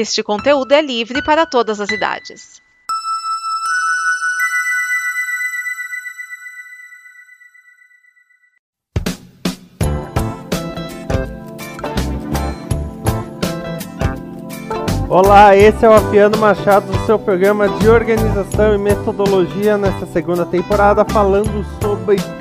Este conteúdo é livre para todas as idades. Olá, esse é o Afiano Machado, do seu programa de organização e metodologia nesta segunda temporada, falando sobre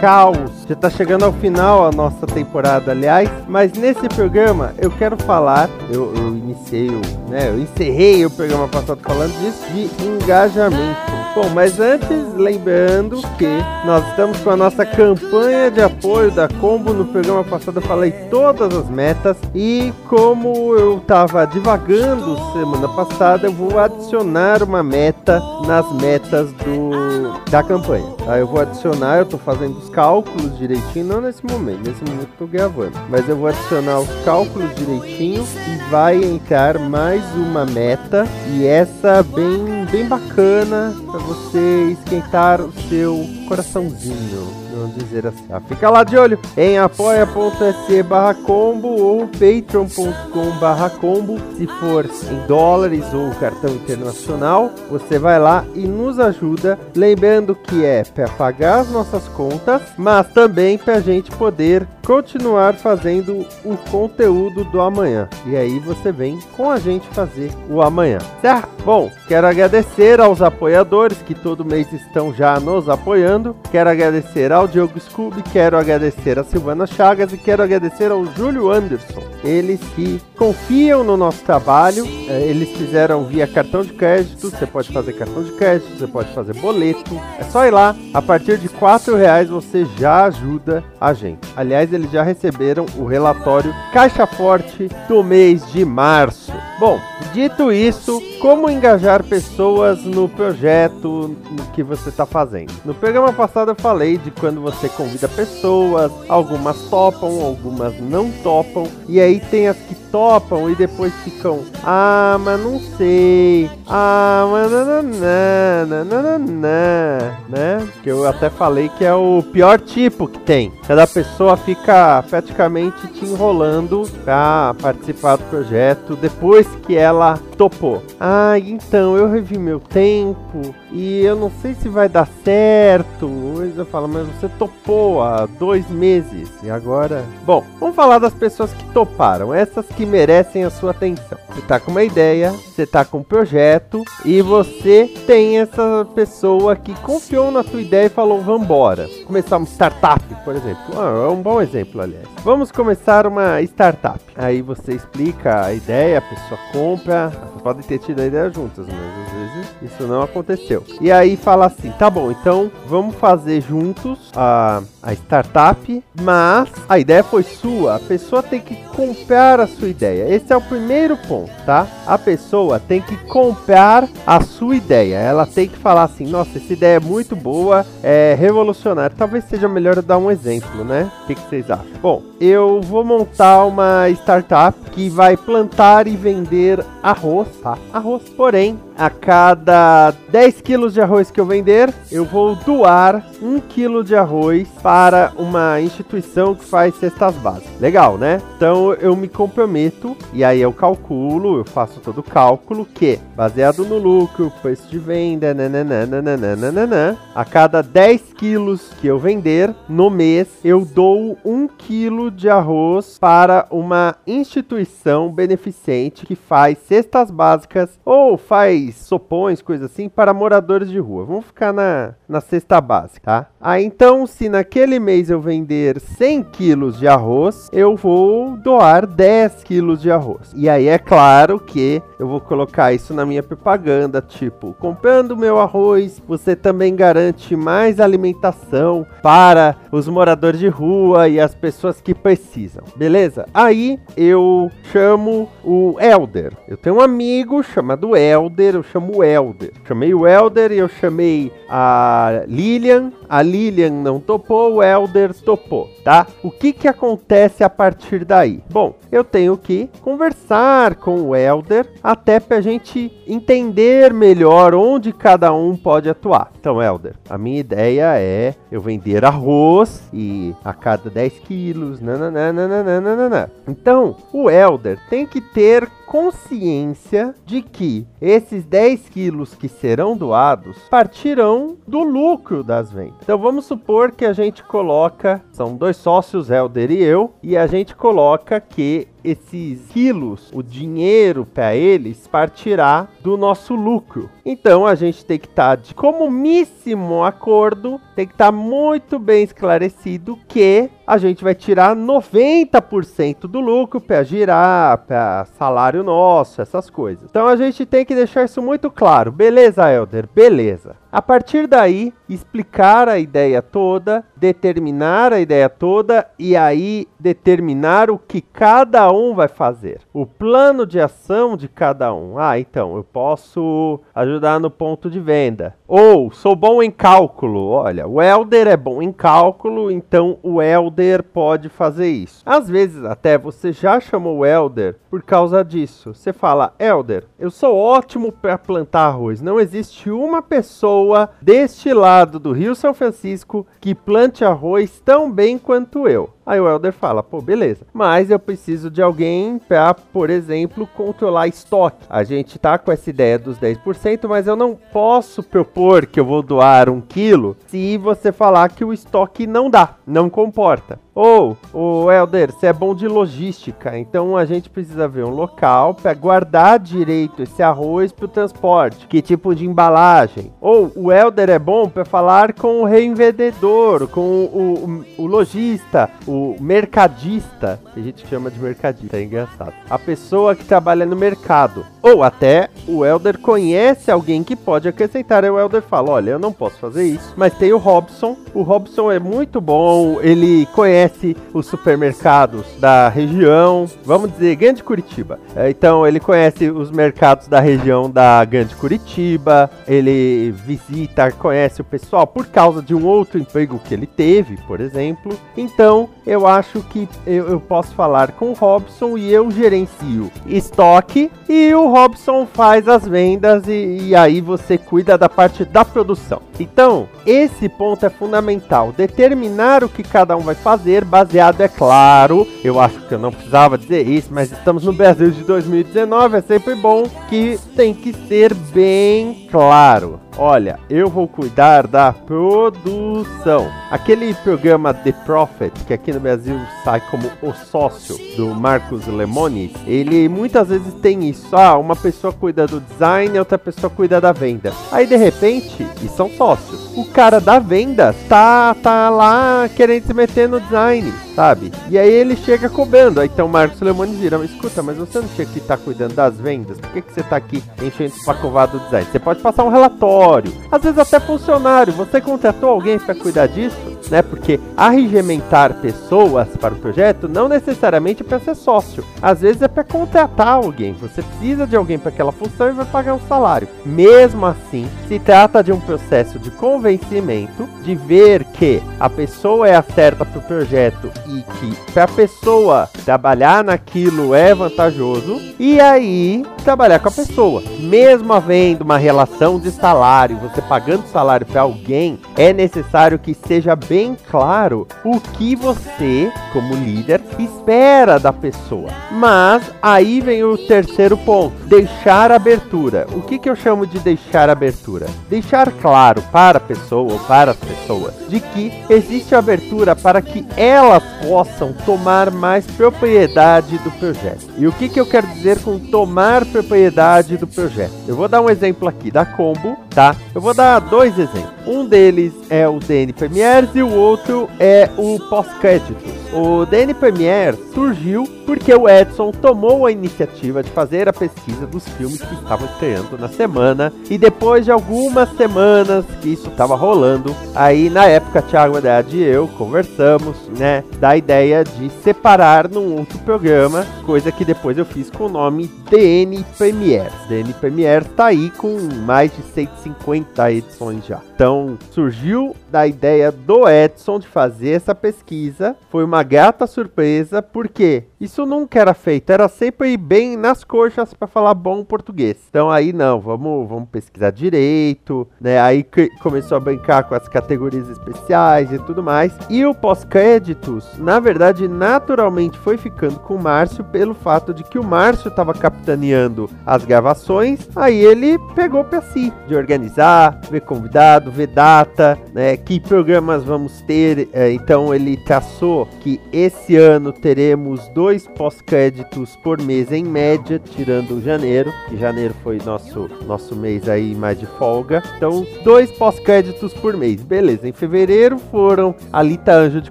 caos. Já está chegando ao final a nossa temporada, aliás, mas nesse programa eu quero falar, eu, eu iniciei, o, né, eu encerrei o programa passado falando disso, de engajamento. Bom, mas antes, lembrando que nós estamos com a nossa campanha de apoio da Combo. No programa passado eu falei todas as metas e como eu estava divagando semana passada, eu vou adicionar uma meta nas metas do da campanha. Tá? Eu vou adicionar, eu estou fazendo os cálculos direitinho, não nesse momento, nesse momento estou gravando, mas eu vou adicionar os cálculos direitinho e vai entrar mais uma meta e essa bem bem bacana você esquentar o seu coraçãozinho vamos dizer assim. Ah, fica lá de olho em apoia.se barra combo ou patreon.com barra combo. Se for em dólares ou cartão internacional, você vai lá e nos ajuda. Lembrando que é para pagar as nossas contas, mas também para a gente poder continuar fazendo o conteúdo do amanhã. E aí você vem com a gente fazer o amanhã, certo? Bom, quero agradecer aos apoiadores que todo mês estão já nos apoiando. Quero agradecer ao Diogo Scooby, quero agradecer a Silvana Chagas e quero agradecer ao Júlio Anderson. Eles que confiam no nosso trabalho, é, eles fizeram via cartão de crédito, você pode fazer cartão de crédito, você pode fazer boleto. É só ir lá, a partir de quatro reais você já ajuda a gente. Aliás, eles já receberam o relatório Caixa Forte do mês de março. Bom, dito isso, como engajar pessoas no projeto que você está fazendo? No programa passado eu falei de quando você convida pessoas, algumas topam, algumas não topam, e aí tem as que topam e depois ficam, ah, mas não sei, ah, mas nananã, nananã, né? Que eu até falei que é o pior tipo que tem. Cada pessoa fica praticamente te enrolando pra participar do projeto depois que ela topou. Ah, então eu revi meu tempo e eu não sei se vai dar certo. Hoje eu falo, mas você topou há dois meses e agora. Bom, vamos falar das pessoas que toparam, essas que merecem a sua atenção. Você tá com uma ideia, você tá com um projeto e você tem essa pessoa que confiou na tua ideia e falou: vambora. Começar uma startup, por exemplo. Ah, é um bom exemplo, aliás. Vamos começar uma startup. Aí você explica a ideia, a pessoa compra. Vocês podem ter tido a ideia juntas, mas vezes isso não aconteceu. E aí fala assim: tá bom, então vamos fazer juntos a, a startup, mas a ideia foi sua. A pessoa tem que comprar a sua ideia. Esse é o primeiro ponto, tá? A pessoa tem que comprar a sua ideia. Ela tem que falar assim: nossa, essa ideia é muito boa, é revolucionária. Talvez seja melhor eu dar um exemplo, né? O que, que vocês acham? Bom, eu vou montar uma startup que vai plantar e vender arroz, tá? Arroz. Porém, a cada 10 quilos de arroz que eu vender, eu vou doar 1 quilo de arroz para uma instituição que faz cestas básicas. Legal, né? Então eu me comprometo e aí eu calculo, eu faço todo o cálculo que, baseado no lucro, preço de venda, nananana, a cada 10 quilos que eu vender no mês, eu dou 1 quilo de arroz para uma instituição beneficente que faz cestas básicas ou faz sopões, coisas assim, para moradores de rua. Vamos ficar na, na cesta básica, tá? Ah, então, se naquele mês eu vender 100 quilos de arroz, eu vou doar 10 quilos de arroz. E aí é claro que eu vou colocar isso na minha propaganda, tipo, comprando meu arroz, você também garante mais alimentação para os moradores de rua e as pessoas que precisam, beleza? Aí eu chamo o Elder. Eu tenho um amigo chamado Elder eu chamo o Elder. Chamei o Elder e eu chamei a Lilian. A Lilian não topou, o Elder topou, tá? O que que acontece a partir daí? Bom, eu tenho que conversar com o Elder até pra gente entender melhor onde cada um pode atuar. Então, Helder, a minha ideia é eu vender arroz e a cada 10 quilos, nananana. Então, o Helder tem que ter consciência de que esses 10 quilos que serão doados partirão do lucro das vendas. Então vamos supor que a gente coloca, são dois sócios, Helder e eu, e a gente coloca que esses quilos, o dinheiro para eles partirá do nosso lucro. Então a gente tem que estar tá de comumíssimo acordo, tem que estar tá muito bem esclarecido que a gente vai tirar 90% do lucro para girar, para salário nosso, essas coisas. Então a gente tem que deixar isso muito claro. Beleza, Elder? Beleza. A partir daí, explicar a ideia toda, determinar a ideia toda e aí determinar o que cada um vai fazer. O plano de ação de cada um. Ah, então eu posso ajudar no ponto de venda. Ou sou bom em cálculo. Olha, o Elder é bom em cálculo, então o Elder pode fazer isso. Às vezes até você já chamou o Elder por causa disso. Você fala: "Elder, eu sou ótimo para plantar arroz. Não existe uma pessoa deste lado do Rio São Francisco que plante arroz tão bem quanto eu. Aí o Elder fala, pô, beleza. Mas eu preciso de alguém para, por exemplo, controlar estoque. A gente tá com essa ideia dos 10%, mas eu não posso propor que eu vou doar um quilo se você falar que o estoque não dá, não comporta. Ou, o Elder, você é bom de logística, então a gente precisa ver um local para guardar direito esse arroz para o transporte. Que tipo de embalagem? Ou o Elder é bom para falar com o reinvendedor, com o, o, o lojista, o mercadista, que a gente chama de mercadista, é engraçado. A pessoa que trabalha no mercado. Ou até o Elder conhece alguém que pode acrescentar. Aí o Elder fala: Olha, eu não posso fazer isso, mas tem o Robson. O Robson é muito bom, ele conhece os supermercados da região, vamos dizer, Grande Curitiba. É, então ele conhece os mercados da região da Grande Curitiba, ele visita, conhece o pessoal por causa de um outro emprego que ele teve, por exemplo. Então eu acho que eu, eu, posso falar com o Robson e eu gerencio estoque e o Robson faz as vendas e, e aí você cuida da parte da produção. Então, esse ponto é fundamental. Determinar o que cada um vai fazer, baseado, é claro. Eu acho que eu não precisava dizer isso, mas estamos no Brasil de 2019. É sempre bom que tem que ser bem claro. Olha, eu vou cuidar da produção. Aquele programa The Prophet, que aqui no Brasil sai como O Sócio, do Marcos Lemonis, ele muitas vezes tem isso. Ah, uma pessoa cuida do design, outra pessoa cuida da venda. Aí de repente, e são sócios, o cara da venda tá, tá lá querendo se meter no design sabe? E aí ele chega cobrando. Aí então o Marcos Lemones vira, escuta, mas você não tinha que estar tá cuidando das vendas? Por que, que você está aqui enchendo o pacovado do design? Você pode passar um relatório, às vezes até funcionário. Você contratou alguém para cuidar disso? Né? Porque arregimentar pessoas para o projeto não necessariamente é para ser sócio. Às vezes é para contratar alguém. Você precisa de alguém para aquela função e vai pagar um salário. Mesmo assim, se trata de um processo de convencimento, de ver que a pessoa é a certa para o projeto e que para a pessoa trabalhar naquilo é vantajoso e aí trabalhar com a pessoa. Mesmo havendo uma relação de salário, você pagando salário para alguém, é necessário que seja bem claro o que você, como líder, espera da pessoa. Mas aí vem o terceiro ponto: deixar abertura. O que, que eu chamo de deixar abertura? Deixar claro para a pessoa ou para as pessoas de que existe abertura para que elas possam tomar mais propriedade do projeto. E o que, que eu quero dizer com tomar propriedade do projeto? Eu vou dar um exemplo aqui da Combo, tá? Eu vou dar dois exemplos. Um deles é o DN Premiere e o outro é o pós-créditos. O DN Premiere surgiu porque o Edson tomou a iniciativa de fazer a pesquisa dos filmes que estavam estreando na semana e depois de algumas semanas que isso estava rolando, aí na época Thiago Haddad e eu conversamos, né, da ideia de separar num outro programa, coisa que depois eu fiz com o nome DN Premiere. DN Premiere tá aí com mais de 150 edições já. Então, surgiu da ideia do Edson de fazer essa pesquisa. Foi uma gata surpresa, porque isso nunca era feito, era sempre ir bem nas coxas para falar bom português. Então aí não, vamos, vamos pesquisar direito, né? Aí começou a brincar com as categorias especiais e tudo mais. E o pós-créditos, na verdade, naturalmente foi ficando com o Márcio pelo fato de que o Márcio estava capitaneando as gravações. Aí ele pegou para si de organizar, ver convidado, ver data, né? Que programas vamos ter. É, então ele traçou que esse ano teremos dois pós-créditos por mês em média, tirando janeiro, que janeiro foi nosso nosso mês aí mais de folga. Então, dois pós-créditos por mês. Beleza. Em fevereiro foram Alita Anjo de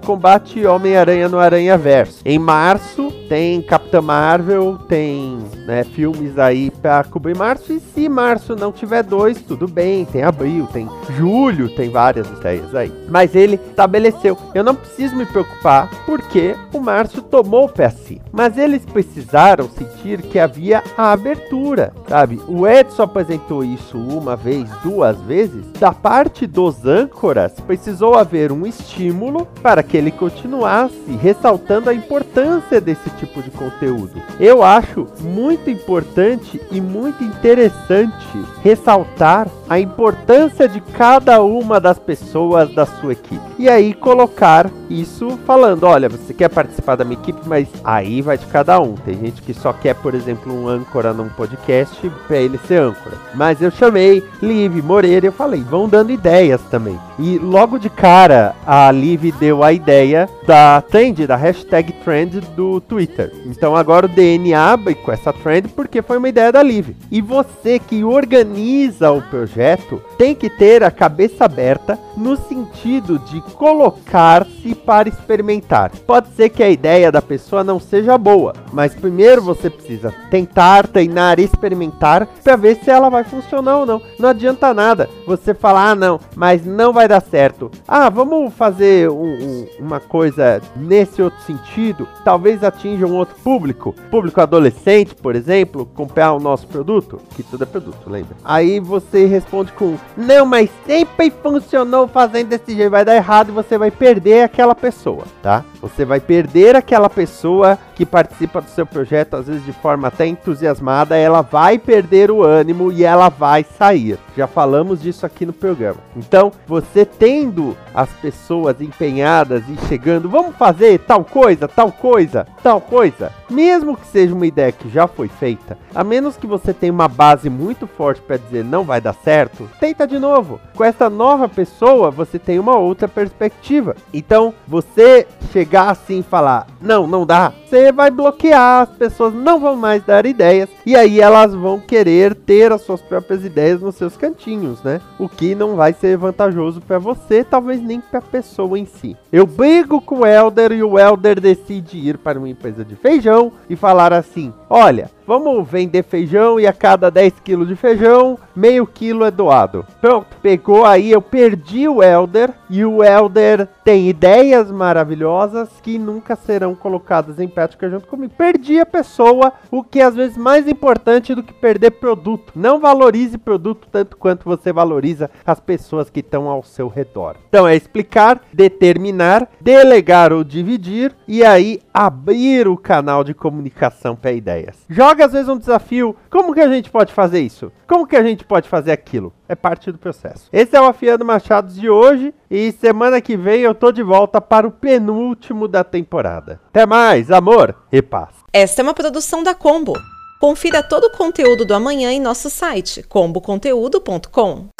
Combate e Homem-Aranha no Aranha Verso. Em março tem Capitã Marvel, tem né, filmes aí para cobrir março. E se março não tiver dois, tudo bem. Tem abril, tem julho, tem várias ideias aí. Mas ele estabeleceu: eu não preciso me preocupar porque o março tomou pé assim. Mas eles precisaram sentir que havia a abertura, sabe? O Edson apresentou isso uma vez, duas vezes. Da parte dos âncoras, precisou haver um estímulo para que ele continuasse ressaltando a importância desse tipo de conteúdo. Eu acho muito importante e muito interessante ressaltar a importância de cada uma das pessoas da sua equipe. E aí colocar isso falando, olha, você quer participar da minha equipe, mas aí vai de cada um. Tem gente que só quer, por exemplo, um âncora num podcast para ele ser âncora. Mas eu chamei Liv Moreira e eu falei, vão dando ideias também. E logo de cara, a Liv deu a ideia da trend, da hashtag trend do Twitter. Então agora o DNA com essa trend porque foi uma ideia da Liv. E você que organiza o projeto projeto tem que ter a cabeça aberta no sentido de colocar-se para experimentar. Pode ser que a ideia da pessoa não seja boa, mas primeiro você precisa tentar, treinar, experimentar para ver se ela vai funcionar ou não. Não adianta nada você falar, ah, não, mas não vai dar certo. Ah, vamos fazer um, um, uma coisa nesse outro sentido, talvez atinja um outro público, público adolescente, por exemplo, comprar o nosso produto, que tudo é produto, lembra? Aí você responde com, não, mas sempre funcionou fazendo desse jeito, vai dar errado e você vai perder aquela pessoa, tá? Você vai perder aquela pessoa que participa do seu projeto, às vezes de forma até entusiasmada, ela vai perder o ânimo e ela vai sair. Já falamos disso aqui no programa. Então, você tendo as pessoas empenhadas e chegando, vamos fazer tal coisa, tal coisa, tal coisa, mesmo que seja uma ideia que já foi feita, a menos que você tenha uma base muito forte para dizer não vai dar certo, tenta de novo. Com essa nova pessoa, você tem uma outra perspectiva. Então, você chegar assim e falar, não, não dá, você vai bloquear, as pessoas não vão mais dar ideias e aí elas vão querer ter as suas próprias ideias nos seus cantinhos, né? O que não vai ser vantajoso para você, talvez nem para a pessoa em si. Eu brigo com o Elder e o Elder decide ir para uma empresa de feijão e falar assim: "Olha, Vamos vender feijão e a cada 10 quilos de feijão, meio quilo é doado. Pronto, pegou aí, eu perdi o Elder e o Elder tem ideias maravilhosas que nunca serão colocadas em junto comigo. Perdi a pessoa, o que é às vezes mais importante do que perder produto. Não valorize produto tanto quanto você valoriza as pessoas que estão ao seu redor. Então é explicar, determinar, delegar ou dividir e aí abrir o canal de comunicação para ideias. Joga às vezes um desafio. Como que a gente pode fazer isso? Como que a gente pode fazer aquilo? É parte do processo. Esse é o Afiando Machados de hoje e semana que vem eu tô de volta para o penúltimo da temporada. Até mais, amor e paz. Esta é uma produção da Combo. Confira todo o conteúdo do amanhã em nosso site comboconteúdo.com.